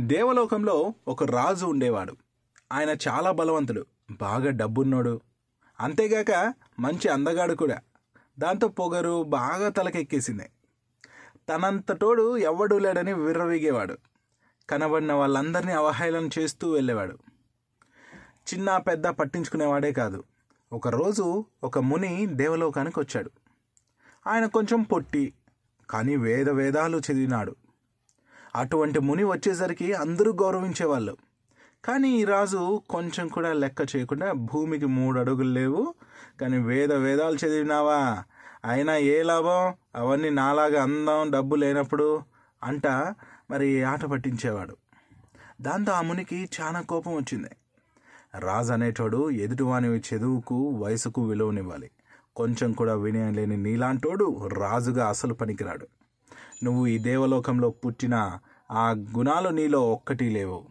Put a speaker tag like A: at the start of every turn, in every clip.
A: దేవలోకంలో ఒక రాజు ఉండేవాడు. ఆయన చాలా బలవంతుడు బాగా డబ్బున్నోడు. అంతేగాక మంచి అందగాడు కూడా. దాంతో పొగరు బాగా తలకెక్కేసింది. తనంతటోడు ఎవ్వడూ లేడని విర్రవీగేవాడు. కనబడిన వాళ్ళందరినీ అవహేళన చేస్తూ వెళ్ళేవాడు. చిన్న పెద్ద పట్టించుకునేవాడే కాదు. ఒకరోజు ఒక ముని దేవలోకానికి వచ్చాడు ఆయన కొంచెం పొట్టి కానీ వేద వేదాలు చదివినాడు. అటువంటి ముని వచ్చేసరికి అందరూ గౌరవించేవాళ్ళు. కానీ ఈ రాజు కొంచెం కూడా లెక్క చేయకుండా భూమికి మూడు అడుగులు లేవు. కానీ వేద వేదాలు చదివినావా? అయినా ఏ లాభం? అవన్నీ నాలాగా అందం డబ్బు లేనప్పుడు అంట మరి ఆట పట్టించేవాడు. దాంతో ఆ మునికి చాలా కోపం వచ్చింది. రాజు అనేటోడు ఎదుటివాని చదువుకు వయసుకు విలువనివ్వాలి. కొంచెం కూడా వినయం లేని నీలాంటోడు రాజుగా అసలు పనికిరాడు. నువ్వు ఈ దేవలోకంలో పుట్టిన ఆ గుణాలు నీలో ఒక్కటి లేవు.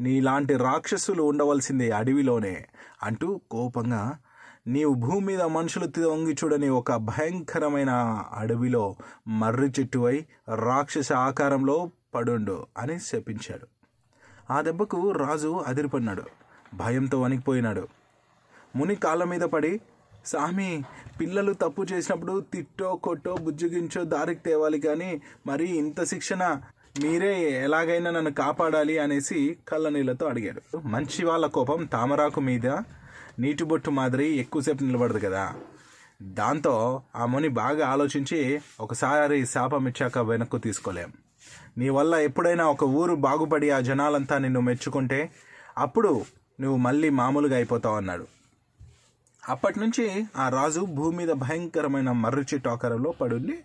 A: నీలాంటి రాక్షసులు ఉండవలసింది అడవిలోనే. అంటూ కోపంగా నీవు భూమి మీద మనుషులు తొంగి చూడని ఒక భయంకరమైన అడవిలో మర్రి చెట్టువై రాక్షస ఆకారంలో పడుండు అని శపించాడు. ఆ దెబ్బకు రాజు అదిరిపడినాడు భయంతో వణికిపోయినాడు. ముని కాళ్ళ మీద పడి సామి పిల్లలు తప్పు చేసినప్పుడు తిట్టో కొట్టో బుజ్జుగించో దారికి తేవాలి కానీ మరి ఇంత శిక్షణ మీరే ఎలాగైనా నన్ను కాపాడాలి అనేసి కళ్ళనీళ్ళతో అడిగాడు మంచి వాళ్ళ కోపం తామరాకు మీద నీటి బొట్టు మాదిరి ఎక్కువసేపు నిలబడదు కదా. దాంతో ఆ ముని బాగా ఆలోచించి ఒకసారి శాపం ఇచ్చాక వెనక్కు తీసుకోలేం. నీ వల్ల ఎప్పుడైనా ఒక ఊరు బాగుపడి ఆ జనాలంతా నిన్ను మెచ్చుకుంటే అప్పుడు నువ్వు మళ్ళీ మామూలుగా అయిపోతావు అన్నాడు అప్పటి నుంచి ఆ రాజు భూమి మీద భయంకరమైన మర్రి చెట్టు ఆకారంలో పడుండి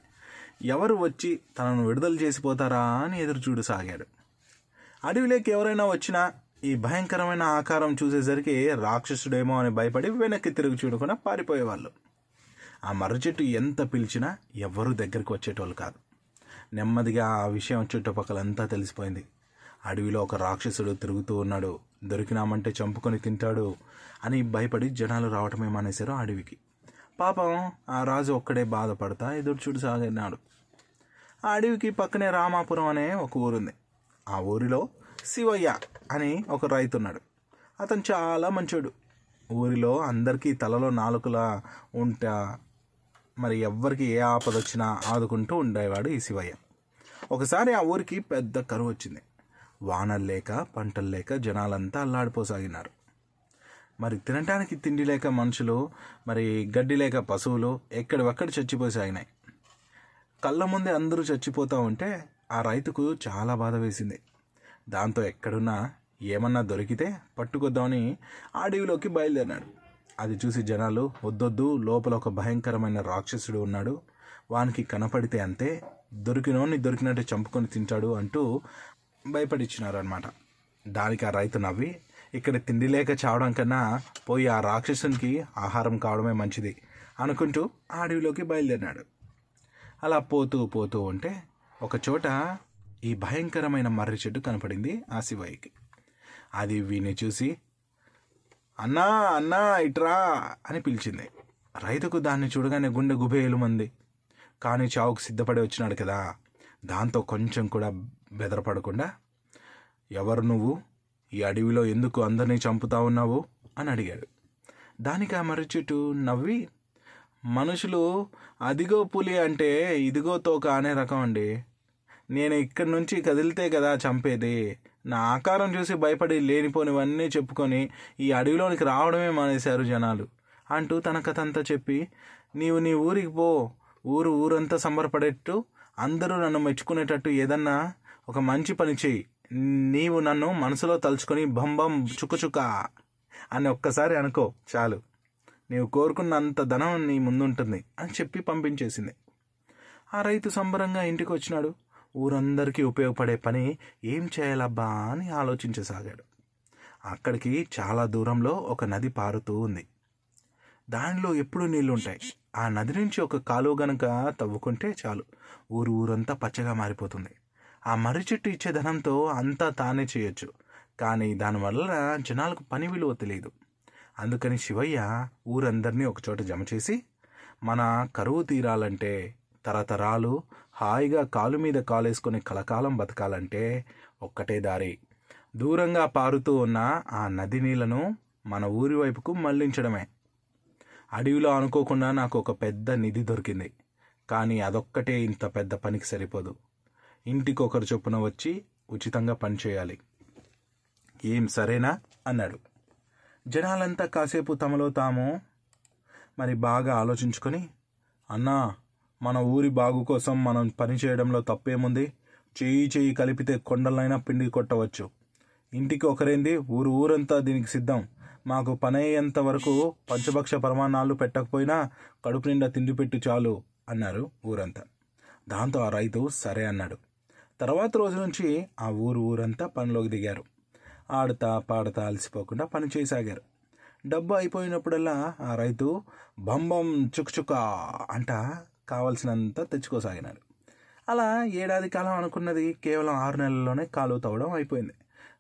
A: ఎవరు వచ్చి తనను విడుదల చేసిపోతారా అని ఎదురు చూడసాగాడు అడవిలోకి ఎవరైనా వచ్చినా ఈ భయంకరమైన ఆకారం చూసేసరికి రాక్షసుడేమో అని భయపడి వెనక్కి తిరిగి చూడకుండా పారిపోయేవాళ్ళు. ఆ మర్రి చెట్టు ఎంత పిలిచినా ఎవ్వరూ దగ్గరికి వచ్చేటోళ్ళు కాదు. నెమ్మదిగా ఆ విషయం చుట్టుపక్కలంతా తెలిసిపోయింది. అడవిలో ఒక రాక్షసుడు తిరుగుతూ ఉన్నాడు. దొరికినామంటే చంపుకొని తింటాడు అని భయపడి జనాలు రావటమే మానేశారు అడవికి. పాపం ఆ రాజు ఒక్కడే బాధపడతా ఎదురు చూడు సాగినాడు. ఆ అడవికి పక్కనే రామాపురం అనే ఒక ఊరుంది. ఆ ఊరిలో శివయ్య అని ఒక రైతున్నాడు. అతను చాలా మంచోడు. ఊరిలో అందరికీ తలలో నాలుకలా ఉంటా మరి ఎవ్వరికి ఏ ఆపద వచ్చినా ఆదుకుంటూ ఉండేవాడు ఈ శివయ్య. ఒకసారి ఆ ఊరికి పెద్ద కరువు వచ్చింది. వానలు లేక పంటలు లేక జనాలంతా అల్లాడిపోసాగినారు. మరి తినటానికి తిండి లేక మనుషులు మరి గడ్డి లేక పశువులు ఎక్కడివక్కడ చచ్చిపోసాగినాయి. కళ్ళ ముందే అందరూ చచ్చిపోతూ ఉంటే ఆ రైతుకు చాలా బాధ వేసింది. దాంతో ఎక్కడున్నా ఏమన్నా దొరికితే పట్టుకొద్దామని అడవిలోకి బయలుదేరినాడు. అది చూసి జనాలు వద్దొద్దు లోపల ఒక భయంకరమైన రాక్షసుడు ఉన్నాడు. వానికి కనపడితే అంతే. దొరికినోని దొరికినట్టు చంపుకొని తింటాడు అంటూ భయపడిచ్చినారు అనమాట దానికి ఆ రైతు నవ్వి ఇక్కడ తిండి లేక చావడం కన్నా పోయి ఆ రాక్షసునికి ఆహారం కావడమే మంచిది అనుకుంటూ అడవిలోకి బయలుదేరినాడు. అలా పోతూ పోతూ ఉంటే ఒకచోట ఈ భయంకరమైన మర్రి చెట్టు కనపడింది ఆ శివయ్యకి. అది వీని చూసి అన్నా అన్నా ఇట్రా అని పిలిచింది. రైతుకు దాన్ని చూడగానే గుండె గుబేలు మంది కానీ చావుకు సిద్ధపడి వచ్చినాడు కదా. దాంతో కొంచెం కూడా బెదరపడకుండా ఎవరు నువ్వు? ఈ అడవిలో ఎందుకు అందరినీ చంపుతా ఉన్నావు? అని అడిగాడు. దానికి ఆ మర్రి చెట్టు నవ్వి మనుషులు అదిగో పులి అంటే ఇదిగో తోక అనే రకం అండి. నేను ఇక్కడి నుంచి కదిలితే కదా చంపేది. నా ఆకారం చూసి భయపడి లేనిపోనివన్నీ చెప్పుకొని ఈ అడవిలోనికి రావడమే మానేశారు జనాలు అంటూ తన కథ అంతా చెప్పి నీవు నీ ఊరికి పో. ఊరు ఊరంతా సంబరపడేట్టు అందరూ నన్ను మెచ్చుకునేటట్టు ఏదన్నా ఒక మంచి పని చెయ్యి నీవు నన్ను మనసులో తలుచుకొని బంబం చుక్కచుక్క అని ఒక్కసారి అనుకో. చాలు. నీవు కోరుకున్నంత ధనం నీ ముందుంటుంది అని చెప్పి పంపించేసింది. ఆ రైతు సంబరంగా ఇంటికి వచ్చినాడు. ఊరందరికీ ఉపయోగపడే పని ఏం చేయాలబ్బా అని ఆలోచించసాగాడు. అక్కడికి చాలా దూరంలో ఒక నది పారుతూ ఉంది. దానిలో ఎప్పుడూ నీళ్ళుంటాయి. ఆ నది నుంచి ఒక కాలువ గనక తవ్వుకుంటే చాలు. ఊరు ఊరంతా పచ్చగా మారిపోతుంది. ఆ మర్రి చెట్టు ఇచ్చే ధనంతో అంతా తానే చేయొచ్చు. కానీ దానివల్ల జనాలకు పని విలువ తెలియదు అందుకని శివయ్య ఊరందరినీ ఒకచోట జమ చేసి మన కరువు తీరాలంటే తరతరాలు హాయిగా కాలు మీద కాలేసుకుని కలకాలం బతకాలంటే ఒక్కటే దారి. దూరంగా పారుతూ ఉన్న ఆ నది నీళ్ళను మన ఊరి వైపుకు మళ్ళించడమే. అడవిలో అనుకోకుండా నాకు ఒక పెద్ద నిధి దొరికింది. కానీ అదొక్కటే ఇంత పెద్ద పనికి సరిపోదు. ఇంటికి ఒకరు చొప్పున వచ్చి ఉచితంగా పనిచేయాలి. ఏం సరేనా? అన్నాడు. జనాలంతా కాసేపు తమలో తాము మరి బాగా ఆలోచించుకొని అన్నా మన ఊరి బాగు కోసం మనం పని చేయడంలో తప్పేముంది? చేయి చెయ్యి కలిపితే కొండలైనా పిండి కొట్టవచ్చు. ఇంటికి ఒకరేంది? ఊరు ఊరంతా దీనికి సిద్ధం. మాకు పని అయ్యేంత వరకు పంచభక్ష ప్రమాణాలు పెట్టకపోయినా కడుపు నిండా తిండి పెట్టు చాలు అన్నారు ఊరంతా. దాంతో ఆ రైతు సరే అన్నాడు. తర్వాత రోజు నుంచి ఆ ఊరు ఊరంతా పనిలోకి దిగారు. ఆడతా పాడతా అలసిపోకుండా పని చేయసాగారు డబ్బు అయిపోయినప్పుడల్లా ఆ రైతు బంబం చుక్చుక అంట కావలసినంత తెచ్చుకోసాగినారు అలా ఏడాది కాలం అనుకున్నది కేవలం ఆరు నెలల్లోనే కాలువ తవ్వడం అయిపోయింది.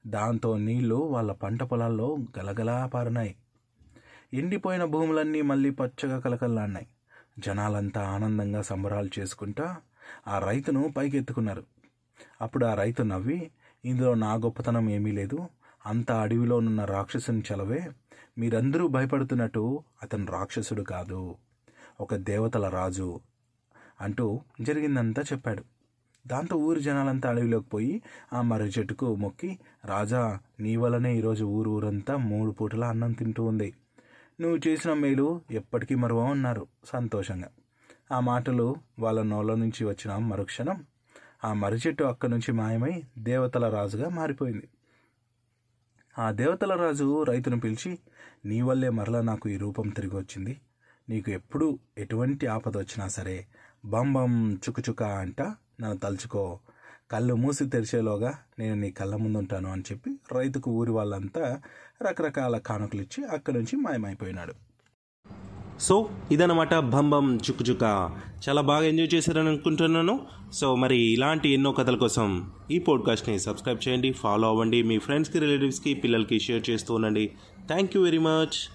A: దాంతో నీళ్ళు వాళ్ళ పంట పొలాల్లో గలగలా పారినాయి. ఎండిపోయిన భూములన్నీ మళ్ళీ పచ్చగా కలకల్లాడినాయి. జనాలంతా ఆనందంగా సంబరాలు చేసుకుంటా ఆ రైతును పైకెత్తుకున్నారు. అప్పుడు ఆ రైతు నవ్వి ఇందులో నా గొప్పతనం ఏమీ లేదు. అంత అడవిలోనున్న రాక్షసుని చలవే. మీరందరూ భయపడుతున్నట్టు అతను రాక్షసుడు కాదు. ఒక దేవతల రాజు. అంటూ జరిగిందంతా చెప్పాడు. దాంతో ఊరి జనాలంతా అడవిలోకి పోయి ఆ మర్రి చెట్టుకు మొక్కి రాజా నీ వల్లనే ఈరోజు ఊరు ఊరంతా మూడు పూటల అన్నం తింటూ ఉంది. నువ్వు చేసిన మేలు ఎప్పటికీ మరువం అన్నారు సంతోషంగా. ఆ మాటలు వాళ్ళ నోళ్ళ నుంచి వచ్చిన మరుక్షణం ఆ మర్రి చెట్టు అక్కడి నుంచి మాయమై దేవతల రాజుగా మారిపోయింది. ఆ దేవతల రాజు రైతును పిలిచి నీ వల్లే మరలా నాకు ఈ రూపం తిరిగి వచ్చింది. నీకు ఎప్పుడు ఎటువంటి ఆపద వచ్చినా సరే బంబం చుకుచుక అంట నన్ను తలుచుకో. కళ్ళు మూసి తెరిచేలోగా నేను నీ కళ్ళ ముందు ఉంటాను అని చెప్పి రైతుకు ఊరి వాళ్ళంతా రకరకాల కానుకలు ఇచ్చి అక్కడి నుంచి మాయమైపోయినాడు.
B: సో ఇదనమాట బంబం చుక్కుచుక్క చాలా బాగా ఎంజాయ్ చేశారని అనుకుంటున్నాను. సో మరి ఇలాంటి ఎన్నో కథల కోసం ఈ పాడ్కాస్ట్ని సబ్స్క్రైబ్ చేయండి ఫాలో అవ్వండి. మీ ఫ్రెండ్స్కి రిలేటివ్స్కి పిల్లలకి షేర్ చేస్తూ ఉండండి. Thank you very much